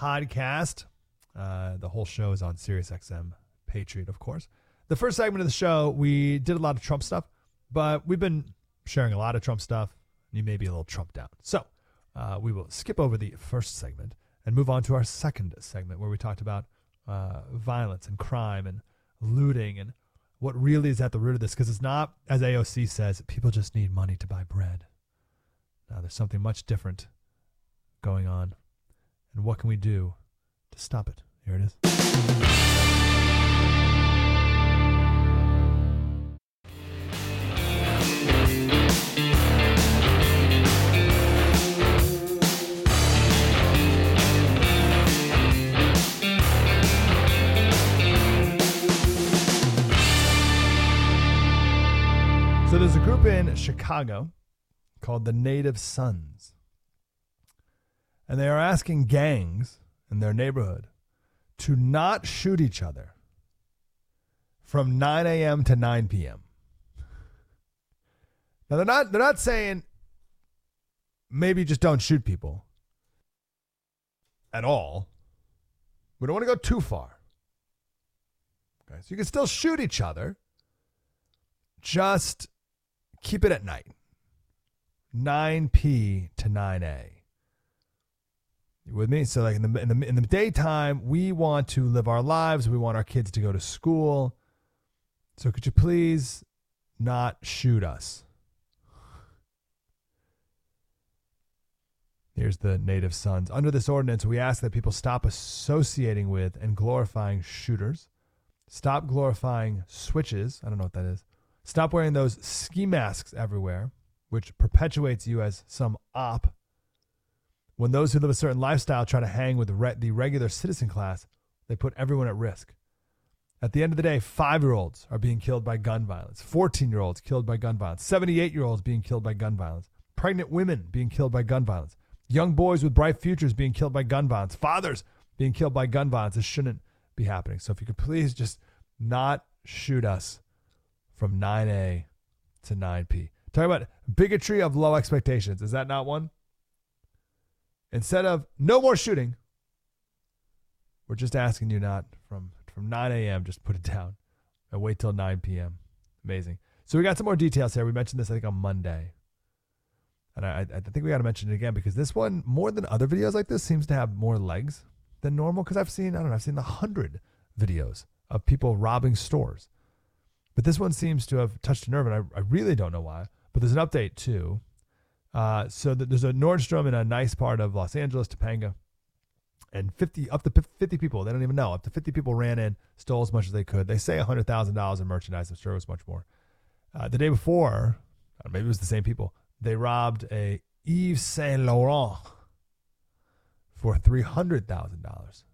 Podcast. Uh, the whole show is on SiriusXM Patriot, of course. The first segment of the show, we did a lot of Trump stuff, but we've been sharing a lot of Trump stuff. You may be a little trumped out. So uh, we will skip over the first segment and move on to our second segment where we talked about uh, violence and crime and looting and what really is at the root of this. Because it's not, as AOC says, people just need money to buy bread. Now, there's something much different going on. And what can we do to stop it? Here it is. So there's a group in Chicago called the Native Sons. And they are asking gangs in their neighborhood to not shoot each other from 9 a.m. to 9 p.m. Now they're not they're not saying maybe just don't shoot people at all. We don't want to go too far. Okay, so you can still shoot each other. Just keep it at night. 9p to 9a. You with me? So like in the, in the in the daytime, we want to live our lives. We want our kids to go to school. So could you please not shoot us? Here's the native sons. Under this ordinance, we ask that people stop associating with and glorifying shooters. Stop glorifying switches. I don't know what that is. Stop wearing those ski masks everywhere, which perpetuates you as some op. When those who live a certain lifestyle try to hang with the regular citizen class, they put everyone at risk. At the end of the day, five year olds are being killed by gun violence, 14 year olds killed by gun violence, 78 year olds being killed by gun violence, pregnant women being killed by gun violence, young boys with bright futures being killed by gun violence, fathers being killed by gun violence. This shouldn't be happening. So if you could please just not shoot us from 9A to 9P. Talking about bigotry of low expectations. Is that not one? Instead of no more shooting, we're just asking you not from from 9 a.m. Just put it down and wait till 9 p.m. Amazing. So we got some more details here. We mentioned this I think on Monday, and I, I think we got to mention it again because this one more than other videos like this seems to have more legs than normal. Because I've seen I don't know I've seen a hundred videos of people robbing stores, but this one seems to have touched a nerve, and I, I really don't know why. But there's an update too. Uh, so there's a Nordstrom in a nice part of Los Angeles, Topanga, and 50 up to 50 people. They don't even know. Up to 50 people ran in, stole as much as they could. They say $100,000 in merchandise. I'm sure it was much more. Uh, the day before, maybe it was the same people. They robbed a Yves Saint Laurent for $300,000.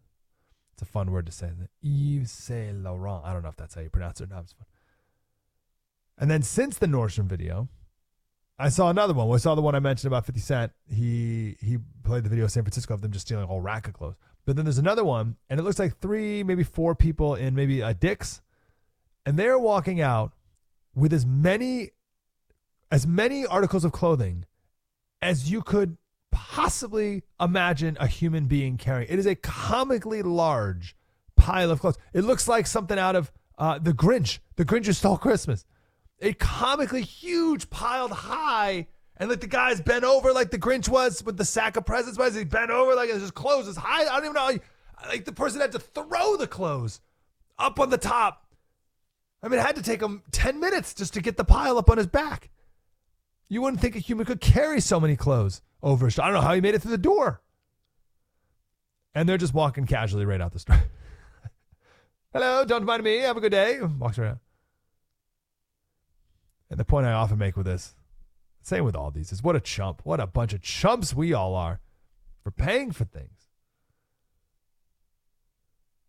It's a fun word to say. Yves Saint Laurent. I don't know if that's how you pronounce it. No, it's fun. And then since the Nordstrom video, I saw another one. I saw the one I mentioned about 50 Cent. He he played the video of San Francisco of them just stealing a whole rack of clothes. But then there's another one, and it looks like three, maybe four people in maybe a Dick's, and they're walking out with as many as many articles of clothing as you could possibly imagine a human being carrying. It is a comically large pile of clothes. It looks like something out of uh, the Grinch. The Grinch who stole Christmas a comically huge piled high and like the guy's bent over like the Grinch was with the sack of presents was he bent over like his clothes is high I don't even know like the person had to throw the clothes up on the top. I mean it had to take him 10 minutes just to get the pile up on his back. You wouldn't think a human could carry so many clothes over I don't know how he made it through the door. And they're just walking casually right out the store. Hello don't mind me. Have a good day. Walks around and the point I often make with this, same with all these, is what a chump. What a bunch of chumps we all are for paying for things.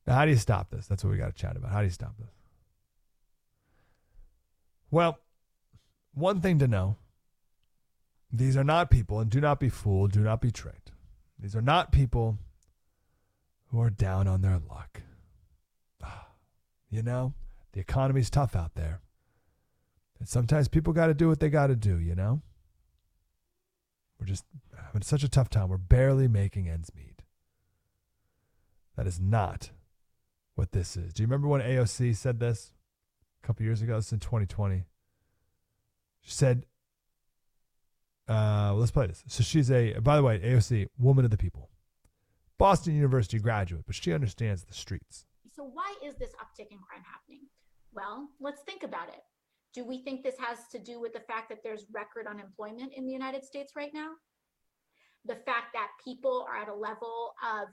Now, how do you stop this? That's what we got to chat about. How do you stop this? Well, one thing to know these are not people, and do not be fooled, do not be tricked. These are not people who are down on their luck. Ah, you know, the economy's tough out there. And sometimes people got to do what they got to do, you know? We're just having such a tough time. We're barely making ends meet. That is not what this is. Do you remember when AOC said this a couple years ago? It's in 2020. She said, uh, well, let's play this. So she's a, by the way, AOC, woman of the people, Boston University graduate, but she understands the streets. So, why is this uptick in crime happening? Well, let's think about it. Do we think this has to do with the fact that there's record unemployment in the United States right now? The fact that people are at a level of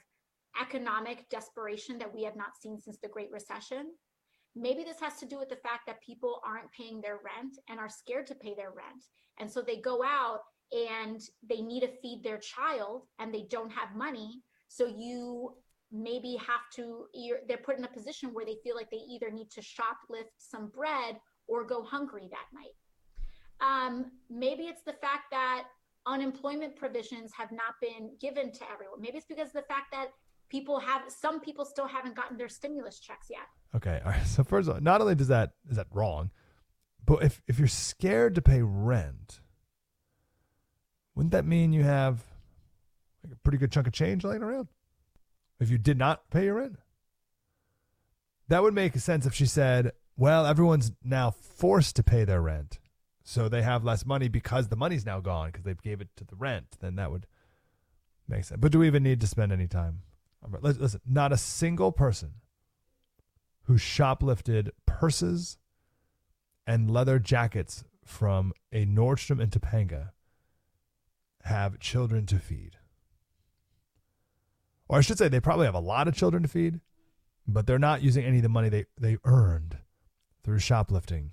economic desperation that we have not seen since the Great Recession? Maybe this has to do with the fact that people aren't paying their rent and are scared to pay their rent. And so they go out and they need to feed their child and they don't have money. So you maybe have to, they're put in a position where they feel like they either need to shoplift some bread or go hungry that night. Um, maybe it's the fact that unemployment provisions have not been given to everyone. Maybe it's because of the fact that people have some people still haven't gotten their stimulus checks yet. Okay, all right. So first of all, not only does that is that wrong, but if if you're scared to pay rent, wouldn't that mean you have like a pretty good chunk of change laying around? If you did not pay your rent, that would make sense if she said, "Well, everyone's now forced to pay their rent." So they have less money because the money's now gone because they gave it to the rent. Then that would make sense. But do we even need to spend any time Listen, not a single person who shoplifted purses and leather jackets from a Nordstrom in Topanga have children to feed. Or I should say, they probably have a lot of children to feed, but they're not using any of the money they, they earned through shoplifting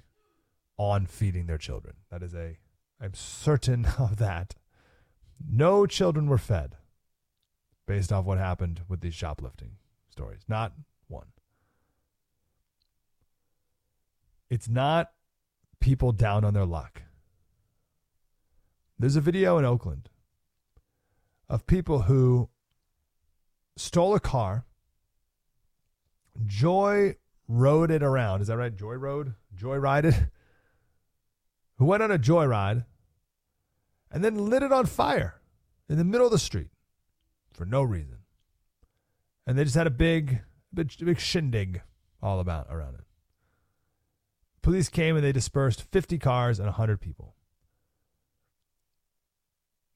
on feeding their children. That is a, I'm certain of that. No children were fed based off what happened with these shoplifting stories. Not one. It's not people down on their luck. There's a video in Oakland of people who stole a car, joy rode it around. Is that right? Joy rode? Joy rided? Who went on a joyride and then lit it on fire in the middle of the street for no reason. And they just had a big, big, big shindig all about around it. Police came and they dispersed 50 cars and 100 people.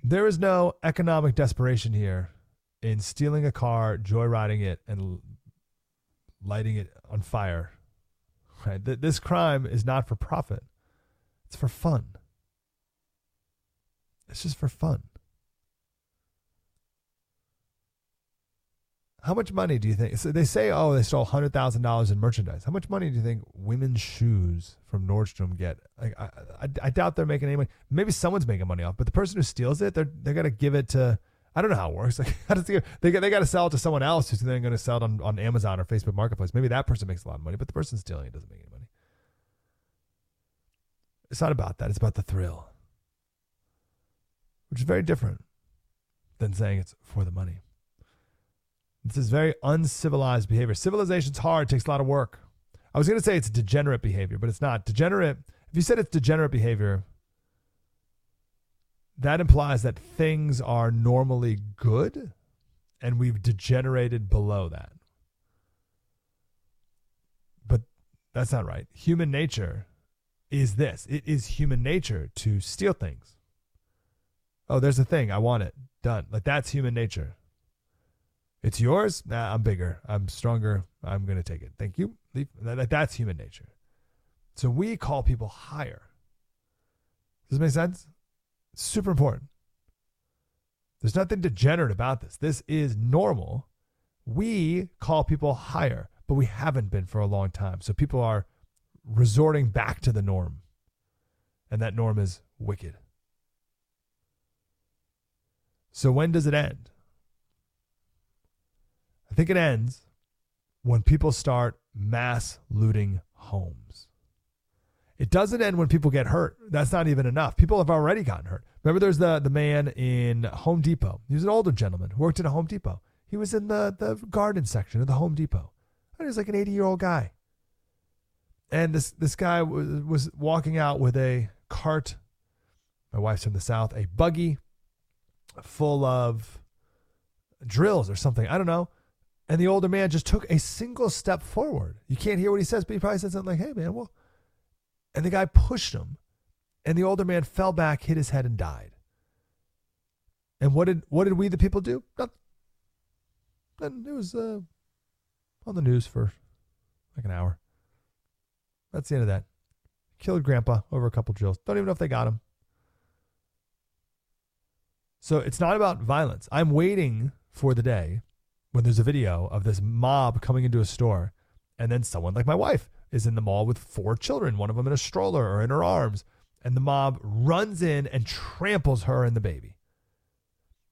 There is no economic desperation here in stealing a car, joyriding it, and lighting it on fire. Right? This crime is not for profit. It's for fun. It's just for fun. How much money do you think? So they say, oh, they stole hundred thousand dollars in merchandise. How much money do you think women's shoes from Nordstrom get? Like, I, I, I doubt they're making any money. Maybe someone's making money off, but the person who steals it, they're they're gonna give it to. I don't know how it works. Like, how does it, they they got to sell it to someone else who's then going to sell it on, on Amazon or Facebook Marketplace. Maybe that person makes a lot of money, but the person stealing it doesn't make any money. It's not about that. It's about the thrill, which is very different than saying it's for the money. This is very uncivilized behavior. Civilization's hard, it takes a lot of work. I was going to say it's degenerate behavior, but it's not. Degenerate, if you said it's degenerate behavior, that implies that things are normally good and we've degenerated below that. But that's not right. Human nature is this it is human nature to steal things. Oh, there's a thing. I want it. Done. Like that's human nature. It's yours. Nah, I'm bigger. I'm stronger. I'm going to take it. Thank you. That's human nature. So we call people higher. Does this make sense? Super important. There's nothing degenerate about this. This is normal. We call people higher, but we haven't been for a long time. So people are resorting back to the norm. And that norm is wicked. So when does it end? I think it ends when people start mass looting homes. It doesn't end when people get hurt. That's not even enough. People have already gotten hurt. Remember, there's the, the man in Home Depot. He was an older gentleman who worked in a Home Depot. He was in the, the garden section of the Home Depot. And he was like an 80 year old guy. And this, this guy was, was walking out with a cart. My wife's from the South, a buggy full of drills or something. I don't know And the older man just took a single step forward. You can't hear what he says, but he probably said something like, hey, man, well. And the guy pushed him. And the older man fell back, hit his head, and died. And what did what did we the people do? Nothing. It was uh, on the news for like an hour. That's the end of that. Killed grandpa over a couple drills. Don't even know if they got him. So it's not about violence. I'm waiting for the day when there's a video of this mob coming into a store and then someone like my wife is in the mall with four children, one of them in a stroller or in her arms, and the mob runs in and tramples her and the baby.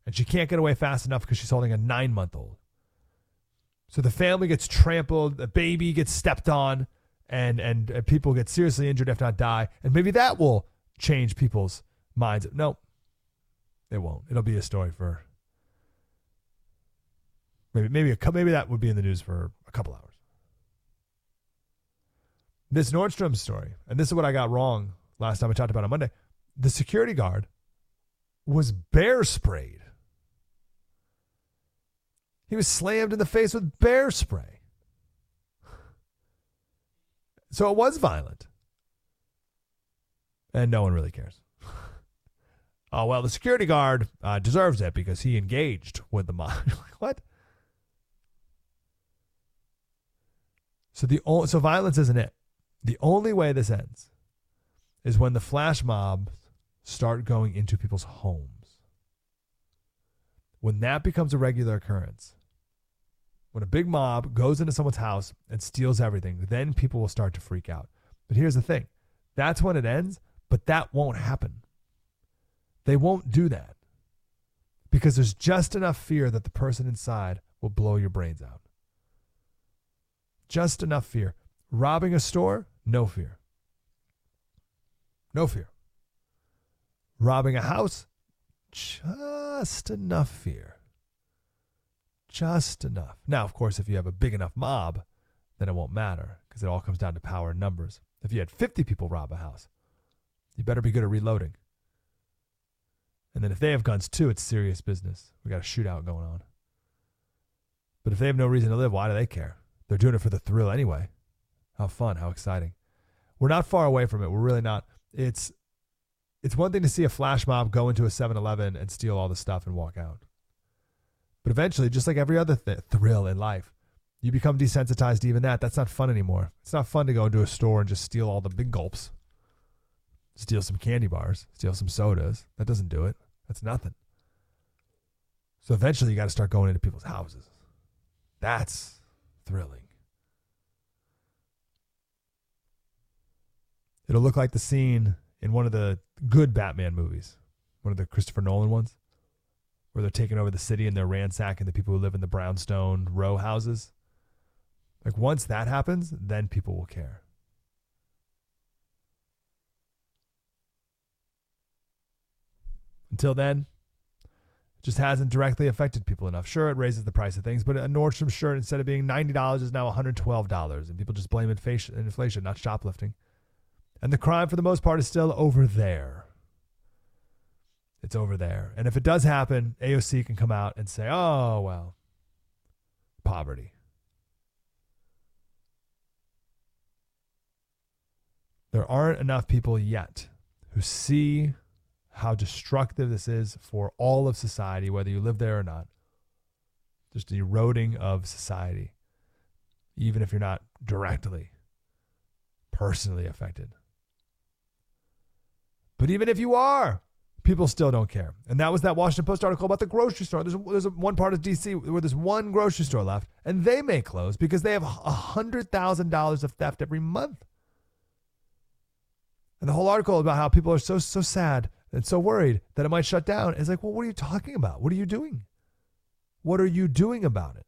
And she can't get away fast enough because she's holding a nine month old. So the family gets trampled, the baby gets stepped on, and, and and people get seriously injured, if not die. And maybe that will change people's minds. No, it won't. It'll be a story for maybe maybe a, maybe that would be in the news for a couple hours. This Nordstrom story, and this is what I got wrong last time I talked about on Monday. The security guard was bear sprayed. He was slammed in the face with bear spray. So it was violent. And no one really cares. oh, well, the security guard uh, deserves it because he engaged with the mob. what? So the so violence isn't it. The only way this ends is when the flash mobs start going into people's homes. When that becomes a regular occurrence, when a big mob goes into someone's house and steals everything, then people will start to freak out. But here's the thing that's when it ends, but that won't happen. They won't do that because there's just enough fear that the person inside will blow your brains out. Just enough fear. Robbing a store, no fear. No fear. Robbing a house, just enough fear. Just enough. Now, of course, if you have a big enough mob, then it won't matter because it all comes down to power and numbers. If you had 50 people rob a house, you better be good at reloading. And then if they have guns too, it's serious business. We got a shootout going on. But if they have no reason to live, why do they care? They're doing it for the thrill anyway. How fun, how exciting. We're not far away from it. We're really not. It's it's one thing to see a flash mob go into a 7-Eleven and steal all the stuff and walk out. But eventually, just like every other th- thrill in life, you become desensitized to even that. That's not fun anymore. It's not fun to go into a store and just steal all the big gulps. Steal some candy bars, steal some sodas. That doesn't do it. That's nothing. So eventually, you got to start going into people's houses. That's thrilling. It'll look like the scene in one of the good Batman movies, one of the Christopher Nolan ones, where they're taking over the city and they're ransacking the people who live in the brownstone row houses. Like once that happens, then people will care. Until then, it just hasn't directly affected people enough. Sure, it raises the price of things, but a Nordstrom shirt instead of being $90 is now $112, and people just blame inflation, not shoplifting. And the crime, for the most part, is still over there. It's over there. And if it does happen, AOC can come out and say, oh, well, poverty. There aren't enough people yet who see how destructive this is for all of society, whether you live there or not. Just the eroding of society, even if you're not directly, personally affected. But even if you are, people still don't care. And that was that Washington Post article about the grocery store. There's, there's one part of DC where there's one grocery store left, and they may close because they have $100,000 of theft every month. And the whole article about how people are so, so sad and so worried that it might shut down is like, well, what are you talking about? What are you doing? What are you doing about it?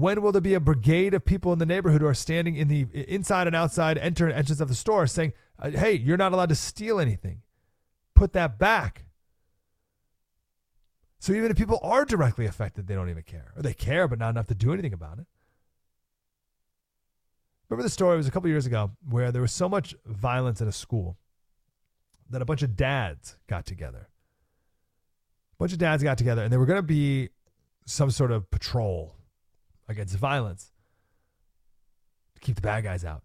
When will there be a brigade of people in the neighborhood who are standing in the inside and outside enter and entrance of the store saying, uh, hey, you're not allowed to steal anything. Put that back. So even if people are directly affected, they don't even care. Or they care, but not enough to do anything about it. Remember the story? It was a couple years ago where there was so much violence at a school that a bunch of dads got together. A bunch of dads got together and they were going to be some sort of patrol against violence to keep the bad guys out.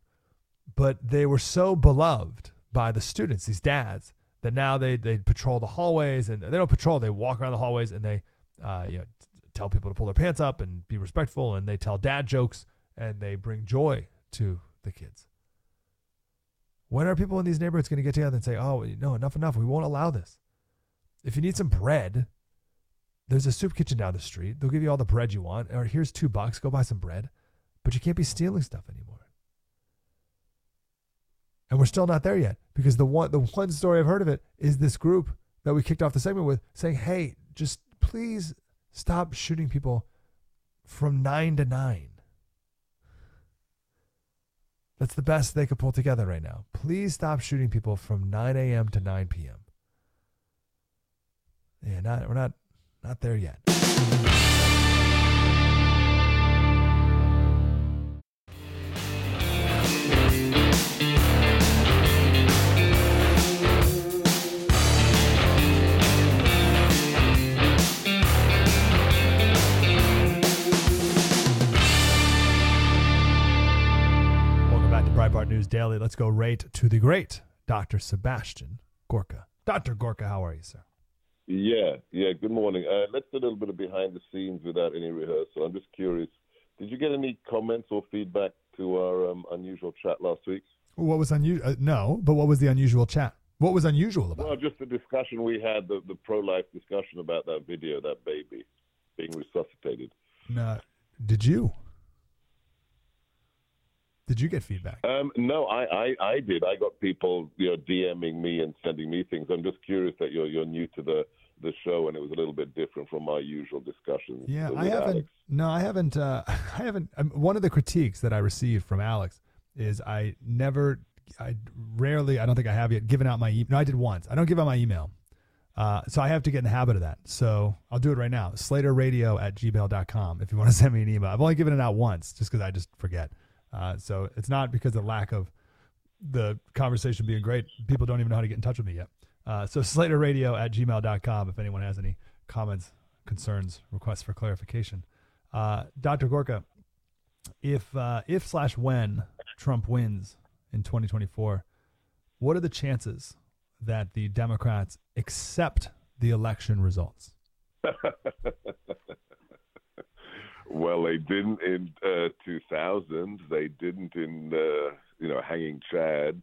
But they were so beloved by the students, these dads, that now they they patrol the hallways and they don't patrol, they walk around the hallways and they uh, you know tell people to pull their pants up and be respectful and they tell dad jokes and they bring joy to the kids. When are people in these neighborhoods going to get together and say, "Oh, no, enough, enough. We won't allow this." If you need some bread, there's a soup kitchen down the street. They'll give you all the bread you want. Or here's two bucks. Go buy some bread. But you can't be stealing stuff anymore. And we're still not there yet because the one the one story I've heard of it is this group that we kicked off the segment with saying, "Hey, just please stop shooting people from 9 to 9." That's the best they could pull together right now. Please stop shooting people from 9 a.m. to 9 p.m. Yeah, not we're not not there yet. Welcome back to Breitbart News Daily. Let's go right to the great Dr. Sebastian Gorka. Dr. Gorka, how are you, sir? Yeah, yeah. Good morning. Uh, let's do a little bit of behind the scenes without any rehearsal. I'm just curious. Did you get any comments or feedback to our um, unusual chat last week? What was unusual? Uh, no, but what was the unusual chat? What was unusual about? Well, just the discussion we had, the, the pro-life discussion about that video, that baby being resuscitated. No, did you? Did you get feedback? Um, no, I, I, I did. I got people, you know, DMing me and sending me things. I'm just curious that you're you're new to the the show and it was a little bit different from my usual discussions. Yeah, I haven't. Alex. No, I haven't. Uh, I haven't. Um, one of the critiques that I received from Alex is I never, I rarely, I don't think I have yet given out my email. No, I did once. I don't give out my email. Uh, so I have to get in the habit of that. So I'll do it right now. SlaterRadio at gmail.com if you want to send me an email. I've only given it out once just because I just forget. Uh, so it's not because of lack of the conversation being great. People don't even know how to get in touch with me yet. Uh, so SlaterRadio at gmail.com if anyone has any comments, concerns, requests for clarification. Uh, Dr. Gorka, if uh, if slash when Trump wins in 2024, what are the chances that the Democrats accept the election results? well, they didn't in uh, 2000. They didn't in uh, you know hanging chads.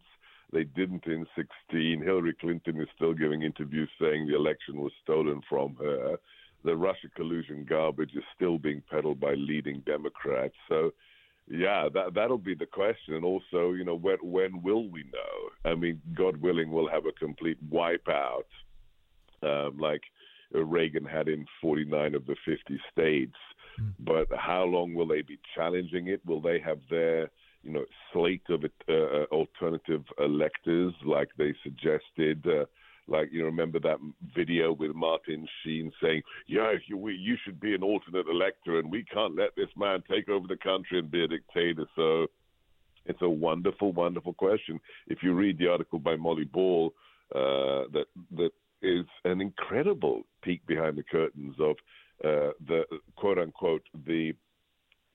They didn't in 16. Hillary Clinton is still giving interviews saying the election was stolen from her. The Russia collusion garbage is still being peddled by leading Democrats. So, yeah, that that'll be the question. And also, you know, when when will we know? I mean, God willing, we'll have a complete wipeout, um, like Reagan had in 49 of the 50 states. Mm. But how long will they be challenging it? Will they have their you know, slate of uh, alternative electors, like they suggested. Uh, like you remember that video with Martin Sheen saying, "Yeah, you, we, you should be an alternate elector, and we can't let this man take over the country and be a dictator." So, it's a wonderful, wonderful question. If you read the article by Molly Ball, uh, that that is an incredible peek behind the curtains of uh, the quote unquote the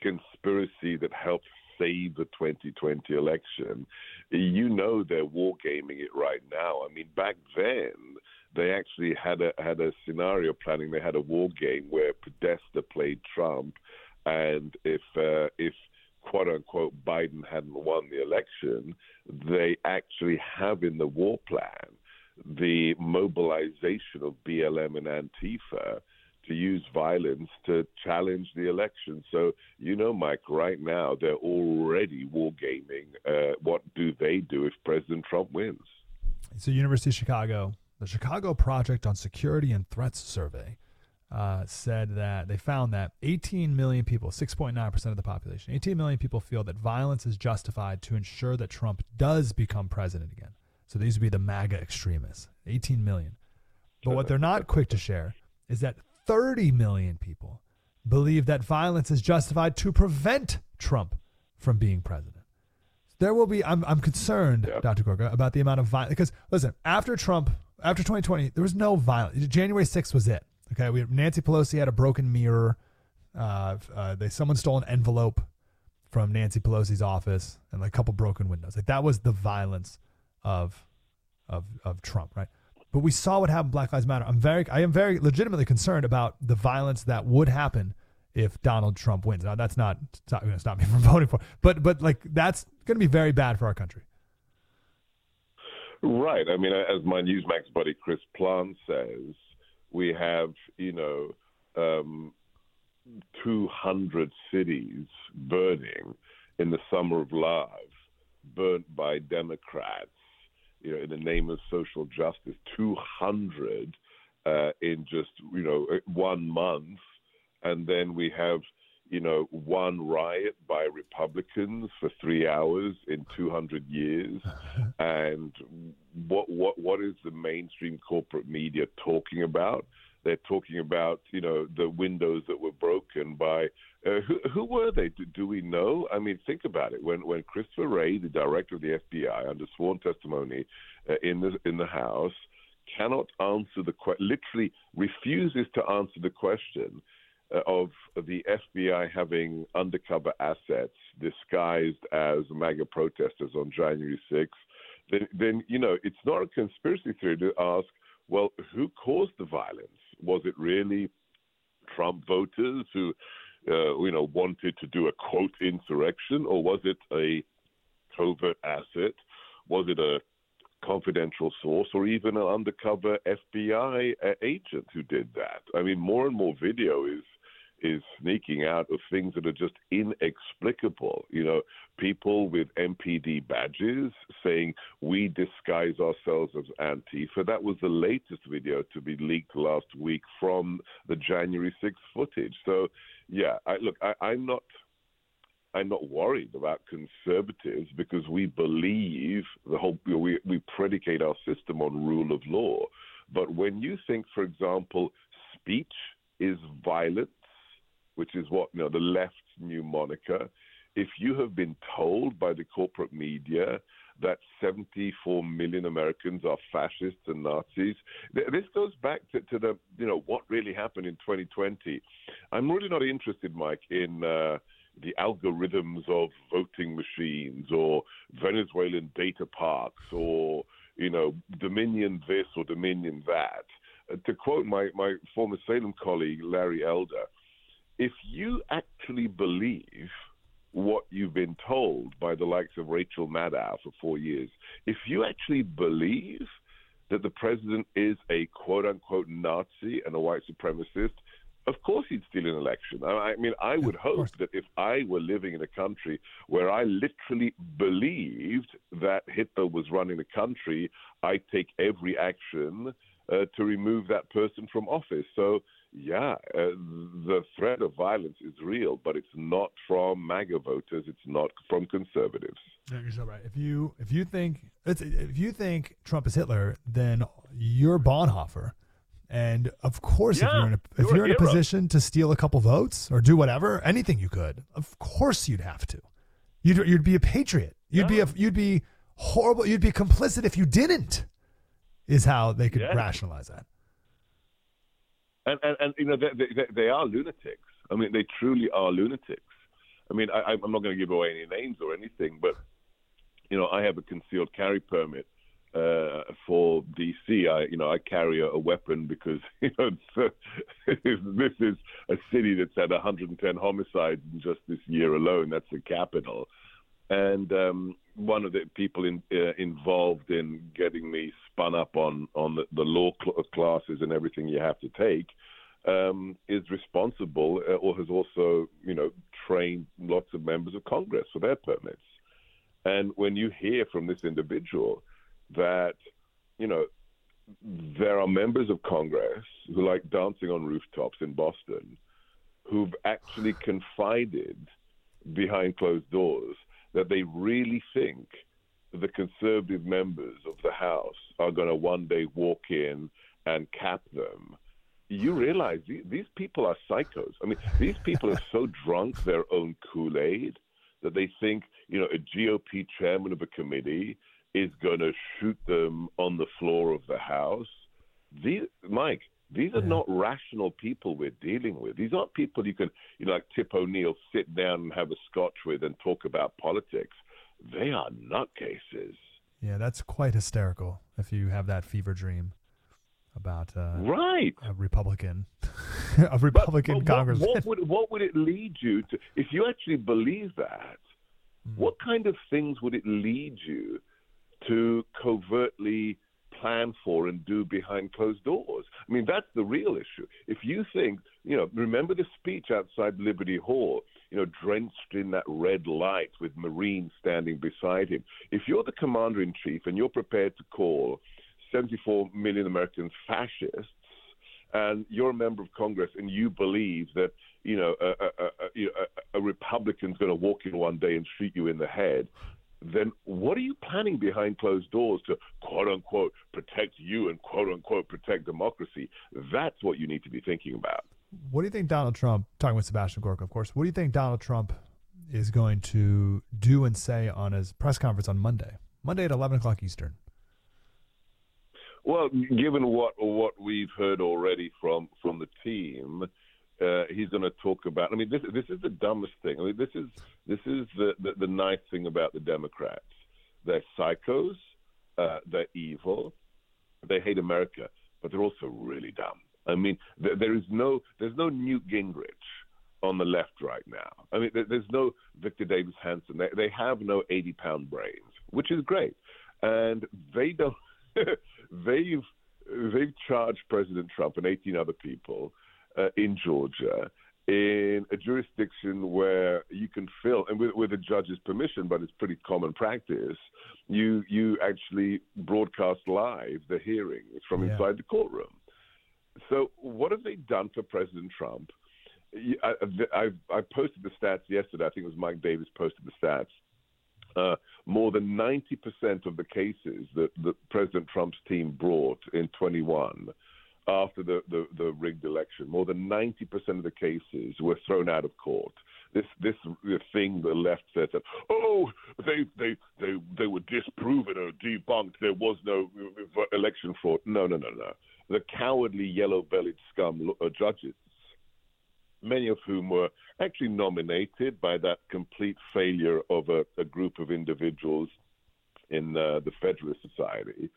conspiracy that helped save the 2020 election. You know they're wargaming it right now. I mean, back then they actually had a had a scenario planning. They had a war game where Podesta played Trump, and if uh, if quote unquote Biden hadn't won the election, they actually have in the war plan the mobilization of BLM and Antifa to use violence to challenge the election. So, you know, Mike, right now they're already wargaming. Uh, what do they do if President Trump wins? So, University of Chicago, the Chicago Project on Security and Threats Survey uh, said that they found that 18 million people, 6.9% of the population, 18 million people feel that violence is justified to ensure that Trump does become president again. So these would be the MAGA extremists, 18 million. But what they're not quick to share is that 30 million people believe that violence is justified to prevent Trump from being president. There will be, I'm, I'm concerned, Yeah. Dr. Gorka, about the amount of violence. Because, listen, after Trump, after 2020, there was no violence. January 6th was it. Okay. We, Nancy Pelosi had a broken mirror. Uh, uh, they someone stole an envelope from Nancy Pelosi's office and like a couple broken windows. Like that was the violence of of of Trump, right? But we saw what happened. Black Lives Matter. I'm very, I am very legitimately concerned about the violence that would happen if Donald Trump wins. Now that's not, not going to stop me from voting for, but but like that's going to be very bad for our country. Right. I mean, as my Newsmax buddy Chris Plante says, we have you know um, 200 cities burning in the summer of love, burnt by Democrats you know, in the name of social justice, 200 uh, in just, you know, one month. And then we have, you know, one riot by Republicans for three hours in 200 years. and what, what, what is the mainstream corporate media talking about? They're talking about, you know, the windows that were broken by uh, who, who were they? Do, do, we know? I mean, think about it. When when Christopher Wray, the director of the FBI, under sworn testimony uh, in the in the House, cannot answer the question, literally refuses to answer the question uh, of the FBI having undercover assets disguised as MAGA protesters on January 6th, then, then you know it's not a conspiracy theory to ask, well, who caused the violence? Was it really Trump voters who, uh, you know, wanted to do a quote insurrection, or was it a covert asset? Was it a confidential source or even an undercover FBI uh, agent who did that? I mean, more and more video is is sneaking out of things that are just inexplicable. You know, people with MPD badges saying we disguise ourselves as Antifa. That was the latest video to be leaked last week from the January 6th footage. So, yeah, I, look, I, I'm not. I'm not worried about conservatives because we believe the whole we we predicate our system on rule of law. But when you think, for example, speech is violence, which is what you know the left's new moniker. If you have been told by the corporate media that 74 million Americans are fascists and Nazis. This goes back to, to, the, you know, what really happened in 2020. I'm really not interested, Mike, in uh, the algorithms of voting machines or Venezuelan data parks or, you know, Dominion this or Dominion that. Uh, to quote my, my former Salem colleague, Larry Elder, if you actually believe what you've been told by the likes of Rachel Maddow for four years, if you actually believe that the president is a quote unquote Nazi and a white supremacist, of course he'd steal an election. I mean, I would hope that if I were living in a country where I literally believed that Hitler was running the country, I'd take every action uh, to remove that person from office. So yeah, uh, the threat of violence is real, but it's not from MAGA voters. It's not from conservatives. You're so right. If you if you think if you think Trump is Hitler, then you're Bonhoeffer. And of course, yeah, if you're in a, if you're, you're in a position to steal a couple votes or do whatever, anything you could, of course you'd have to. You'd you'd be a patriot. You'd yeah. be a you'd be horrible. You'd be complicit if you didn't. Is how they could yeah. rationalize that and and, and you know they, they, they are lunatics. I mean, they truly are lunatics. I mean, I, I'm not going to give away any names or anything, but you know, I have a concealed carry permit uh, for DC. I, you know, I carry a, a weapon because you know uh, this is a city that's had 110 homicides in just this year alone. That's the capital, and um, one of the people in, uh, involved in getting me spun up on on the, the law cl- classes and everything you have to take um, is responsible uh, or has also you know trained lots of members of Congress for their permits. And when you hear from this individual that you know there are members of Congress who like dancing on rooftops in Boston who've actually confided behind closed doors that they really think the conservative members of the House are going to one day walk in and cap them. You realize these people are psychos. I mean, these people are so drunk their own Kool Aid that they think, you know, a GOP chairman of a committee is going to shoot them on the floor of the House. These, Mike, These are Yeah. not rational people we're dealing with. These aren't people you can, you know, like Tip O'Neill, sit down and have a scotch with and talk about politics. They are nutcases. Yeah, that's quite hysterical if you have that fever dream about uh, Right. a Republican, a Republican but what- congressman. What, would what would it lead you to? If you actually believe that, Hmm. what kind of things would it lead you to covertly plan for and do behind closed doors? I mean, that's the real issue. If you think, you know, remember the speech outside Liberty Hall, you know, drenched in that red light with Marines standing beside him. If you're the commander in chief and you're prepared to call 74 million Americans fascists, and you're a member of Congress and you believe that you know a, a, a, a, Republican's going to walk in one day and shoot you in the head, then what are you planning behind closed doors to quote unquote protect you and quote unquote protect democracy? That's what you need to be thinking about. What do you think Donald Trump, talking with Sebastian Gorka, of course, what do you think Donald Trump is going to do and say on his press conference on Monday? Monday at 11 o'clock Eastern. Well, given what what we've heard already from from the team, uh, he's going to talk about. I mean, this this is the dumbest thing. I mean, this is this is the the, the nice thing about the Democrats. They're psychos. Uh, they're evil. They hate America, but they're also really dumb. I mean, there, there is no there's no Newt Gingrich on the left right now. I mean, there, there's no Victor Davis Hanson. They they have no 80 pound brains, which is great, and they don't. they've they've charged President Trump and 18 other people uh, in Georgia in a jurisdiction where you can fill, and with, with a judge's permission, but it's pretty common practice. You you actually broadcast live the hearings from Yeah. inside the courtroom. So what have they done for President Trump? I, I, I posted the stats yesterday. I think it was Mike Davis posted the stats. Uh, more than 90% of the cases that, that President Trump's team brought in 21 after the, the, the rigged election, more than 90% of the cases were thrown out of court. This this thing the left said oh they they they they were disproven or debunked. There was no uh, election fraud. No no no no. The cowardly yellow-bellied scum uh, judges many of whom were actually nominated by that complete failure of a, a group of individuals in uh, the Federalist Society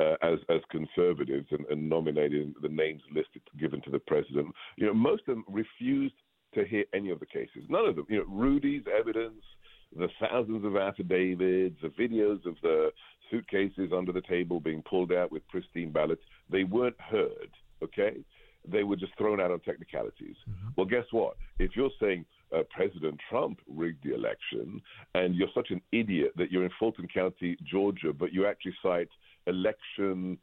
uh, as as conservatives and, and the names listed given to the president. You know, most of them refused to hear any of the cases. None of them. You know, Rudy's evidence, the thousands of affidavits, the videos of the suitcases under the table being pulled out with pristine ballots, they weren't heard. Okay they were just thrown out on technicalities. Well, guess what? If you're saying uh, President Trump rigged the election, and you're such an idiot that you're in Fulton County, Georgia, but you actually cite election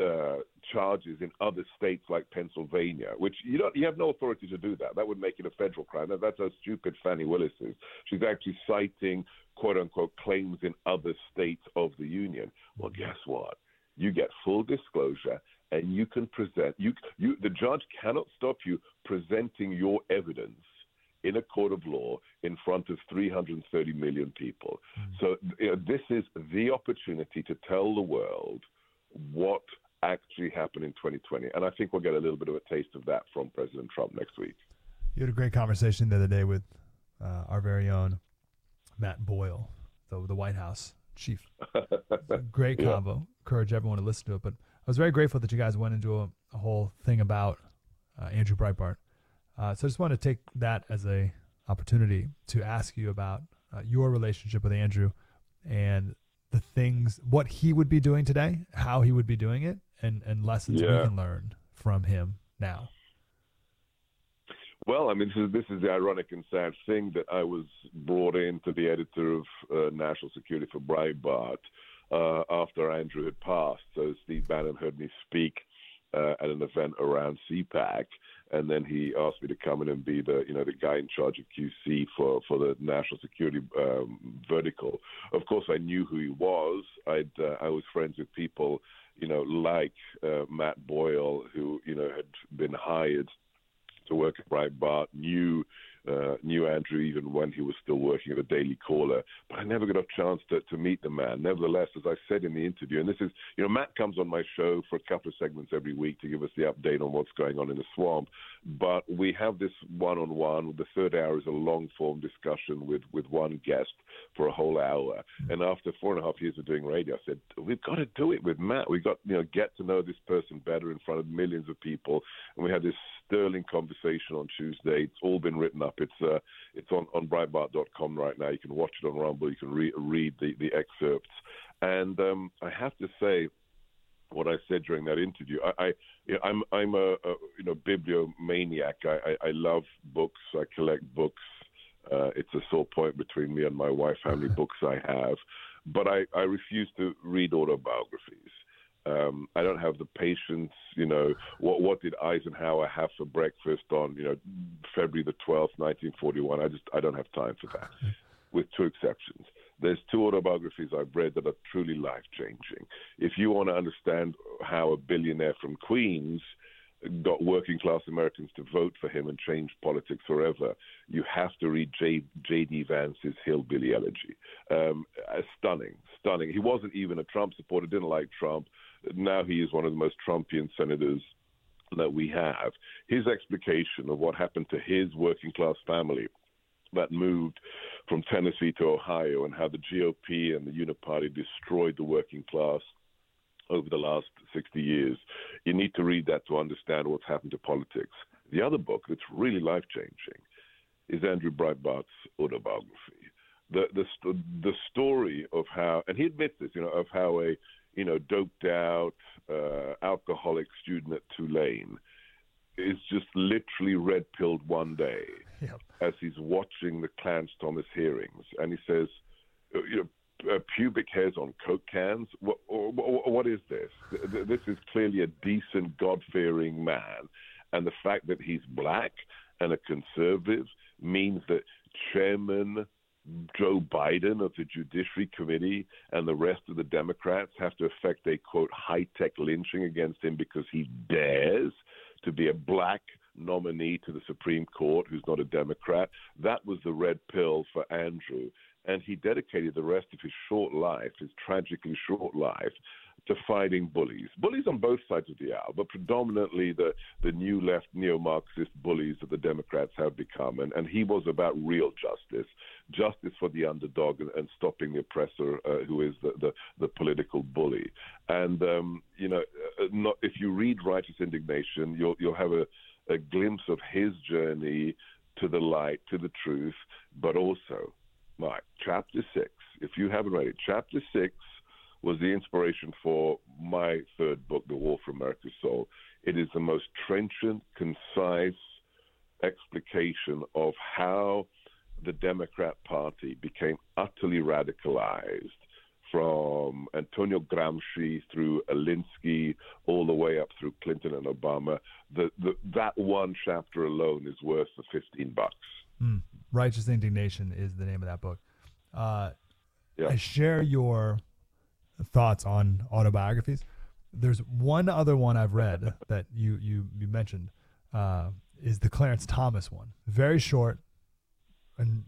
uh, charges in other states like Pennsylvania, which you don't, you have no authority to do that. That would make it a federal crime. That, that's how stupid Fani Willis is. She's actually citing quote unquote claims in other states of the union. Well, guess what? You get full disclosure, and you can present. You, you, the judge cannot stop you presenting your evidence in a court of law in front of 330 million people. So you know, this is the opportunity to tell the world what actually happen in 2020, and I think we'll get a little bit of a taste of that from President Trump next week. You had a great conversation the other day with uh, our very own Matt Boyle, the, the White House chief. Great Yeah. combo. Encourage everyone to listen to it. But I was very grateful that you guys went into a, a whole thing about uh, Andrew Breitbart. Uh, so I just want to take that as a opportunity to ask you about uh, your relationship with Andrew and the things, what he would be doing today, how he would be doing it, and, and lessons we can learn from him now. Well, I mean, this is, this is the ironic and sad thing that I was brought in to be editor of uh, National Security for Breitbart uh, after Andrew had passed. So Steve Bannon heard me speak uh, at an event around CPAC, and then he asked me to come in and be the you know the guy in charge of QC for for the national security um, vertical. Of course, I knew who he was. I'd uh, I was friends with people you know like uh, Matt Boyle, who you know had been hired to work at Breitbart, knew uh, knew Andrew even when he was still working at the Daily Caller, but I never got a chance to, to meet the man. Nevertheless, as I said in the interview, and this is, you know, Matt comes on my show for a couple of segments every week to give us the update on what's going on in the swamp, but we have this one on one. The third hour is a long form discussion with, with one guest for a whole hour. And after four and a half years of doing radio, I said, we've got to do it with Matt. We've got, you know, get to know this person better in front of millions of people. And we had this sterling conversation on Tuesday. It's all been written up. It's uh, it's on on Breitbart.com right now. You can watch it on Rumble. You can re- read the the excerpts. And um, I have to say, what I said during that interview. I, I you know, I'm I'm a, a, you know bibliomaniac. I, I, I love books. I collect books. Uh, it's a sore point between me and my wife how many books I have, but I, I refuse to read autobiographies. Um, I don't have the patience. You know, what what did Eisenhower have for breakfast on you know February the twelfth, nineteen forty one? I just I don't have time for that. With two exceptions, there's two autobiographies I've read that are truly life changing. If you want to understand how a billionaire from Queens got working class Americans to vote for him and change politics forever, you have to read J.D. Vance's Hillbilly Elegy. Um, stunning, stunning. He wasn't even a Trump supporter, didn't like Trump now he is one of the most Trumpian senators that we have. His explication of what happened to his working class family that moved from Tennessee to Ohio and how the GOP and the Uniparty destroyed the working class over the last 60 years. You need to read that to understand what's happened to politics. The other book that's really life changing is Andrew Breitbart's autobiography. The, the, the story of how, and he admits this, you know, of how a you know, doped out uh, alcoholic student at Tulane is just literally red pilled one day yep. as he's watching the Clarence Thomas hearings, and he says, uh, you know, uh, pubic hairs on Coke cans. What, what is this? This is clearly a decent, God fearing man. And the fact that he's black and a conservative means that Chairman Joe Biden of the Judiciary Committee and the rest of the Democrats have to effect a quote high tech lynching against him because he dares to be a black nominee to the Supreme Court who's not a Democrat. That was the red pill for Andrew. And he dedicated the rest of his short life, his tragically short life, to fighting bullies. Bullies on both sides of the aisle, but predominantly the, the new left neo Marxist bullies that the Democrats have become. And, and he was about real justice justice for the underdog and, and stopping the oppressor uh, who is the, the, the, political bully. And, um, you know, uh, not, if you read Righteous Indignation, you'll, you'll have a, a glimpse of his journey to the light, to the truth, but also, Mike, chapter six, if you haven't read it, chapter six was the inspiration for my third book, The War for America's Soul. It is the most trenchant, concise explication of how the Democrat Party became utterly radicalized from Antonio Gramsci through Alinsky all the way up through Clinton and Obama. The, the, that one chapter alone is worth the 15 bucks. Mm. Righteous Indignation is the name of that book. Uh, yeah. I share your thoughts on autobiographies. There's one other one I've read that you you you mentioned uh, is the Clarence Thomas one. Very short and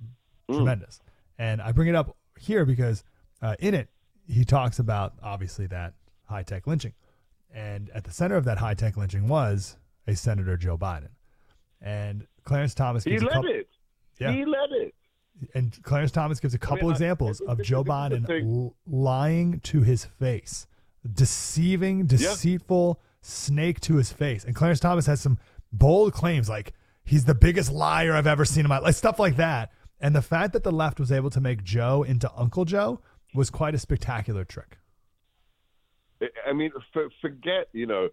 mm. tremendous. And I bring it up here because uh, in it he talks about obviously that high tech lynching, and at the center of that high tech lynching was a Senator Joe Biden, and Clarence Thomas. He led couple, it. Yeah. He led it and Clarence Thomas gives a couple I mean, examples I, of Joe Biden lying to his face, deceiving, deceitful yeah. snake to his face. And Clarence Thomas has some bold claims like he's the biggest liar I've ever seen in my life, stuff like that. And the fact that the left was able to make Joe into Uncle Joe was quite a spectacular trick. I mean, forget, you know,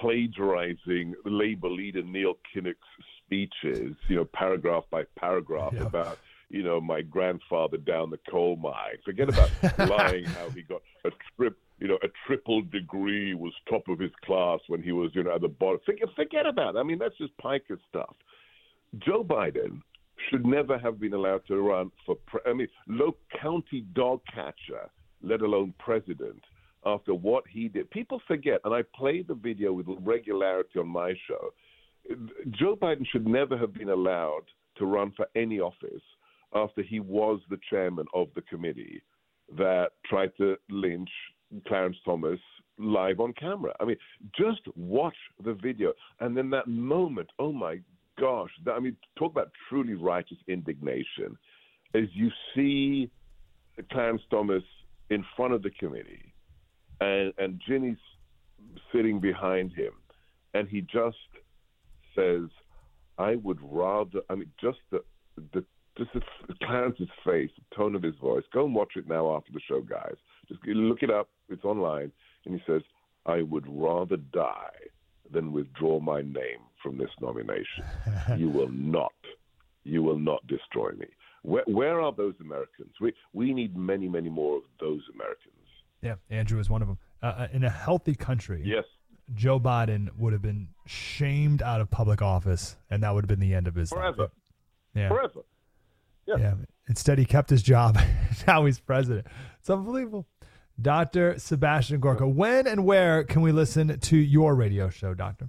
plagiarizing Labor leader Neil Kinnock's speeches, you know, paragraph by paragraph yeah. about, you know, my grandfather down the coal mine. Forget about lying how he got a trip, you know, a triple degree was top of his class when he was, you know, at the bottom. Forget, forget about it. I mean, that's just piker stuff. Joe Biden should never have been allowed to run for, pre- I mean, low county dog catcher, let alone president after what he did. People forget, and I play the video with regularity on my show. Joe Biden should never have been allowed to run for any office after he was the chairman of the committee that tried to lynch Clarence Thomas live on camera. I mean, just watch the video. And then that moment, oh my gosh, that, I mean, talk about truly righteous indignation as you see Clarence Thomas in front of the committee and, and Ginny's sitting behind him. And he just says, I would rather, I mean, just the, the just the, Clarence's face, the tone of his voice. Go and watch it now after the show, guys. Just look it up. It's online. And he says, I would rather die than withdraw my name from this nomination. you will not. You will not destroy me. Where, where are those Americans? We, we need many, many more of those Americans. Yeah, Andrew is one of them. Uh, uh in a healthy country, yes, Joe Biden would have been shamed out of public office, and that would have been the end of his forever. Life. Yeah, forever. Yeah. yeah. Instead, he kept his job. now he's president. It's unbelievable. Dr. Sebastian Gorka, when and where can we listen to your radio show, Doctor?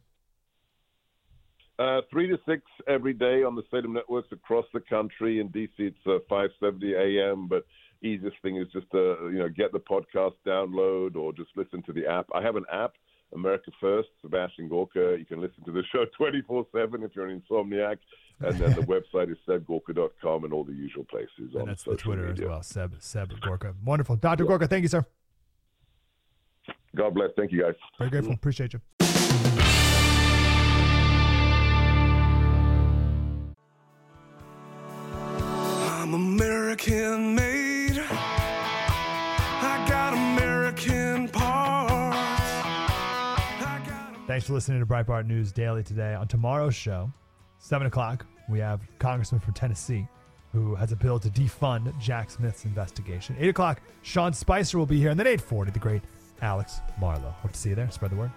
Uh, three to six every day on the Salem networks across the country. In DC, it's uh, 5:70 a.m. But easiest thing is just to you know get the podcast download or just listen to the app. I have an app, America First, Sebastian Gorka. You can listen to the show 24/7 if you're an insomniac. And then the website is sebgorka.com and all the usual places. And that's the Twitter media. as well, Seb Seb Gorka. Wonderful, Doctor yeah. Gorka. Thank you, sir. God bless. Thank you, guys. Very grateful. Appreciate you. I'm American made. I got American parts. Got Thanks for listening to Breitbart News Daily today. On tomorrow's show, 7 o'clock, we have Congressman from Tennessee who has a bill to defund Jack Smith's investigation. 8 o'clock, Sean Spicer will be here. And then 8.40, the great Alex Marlow. Hope to see you there. Spread the word.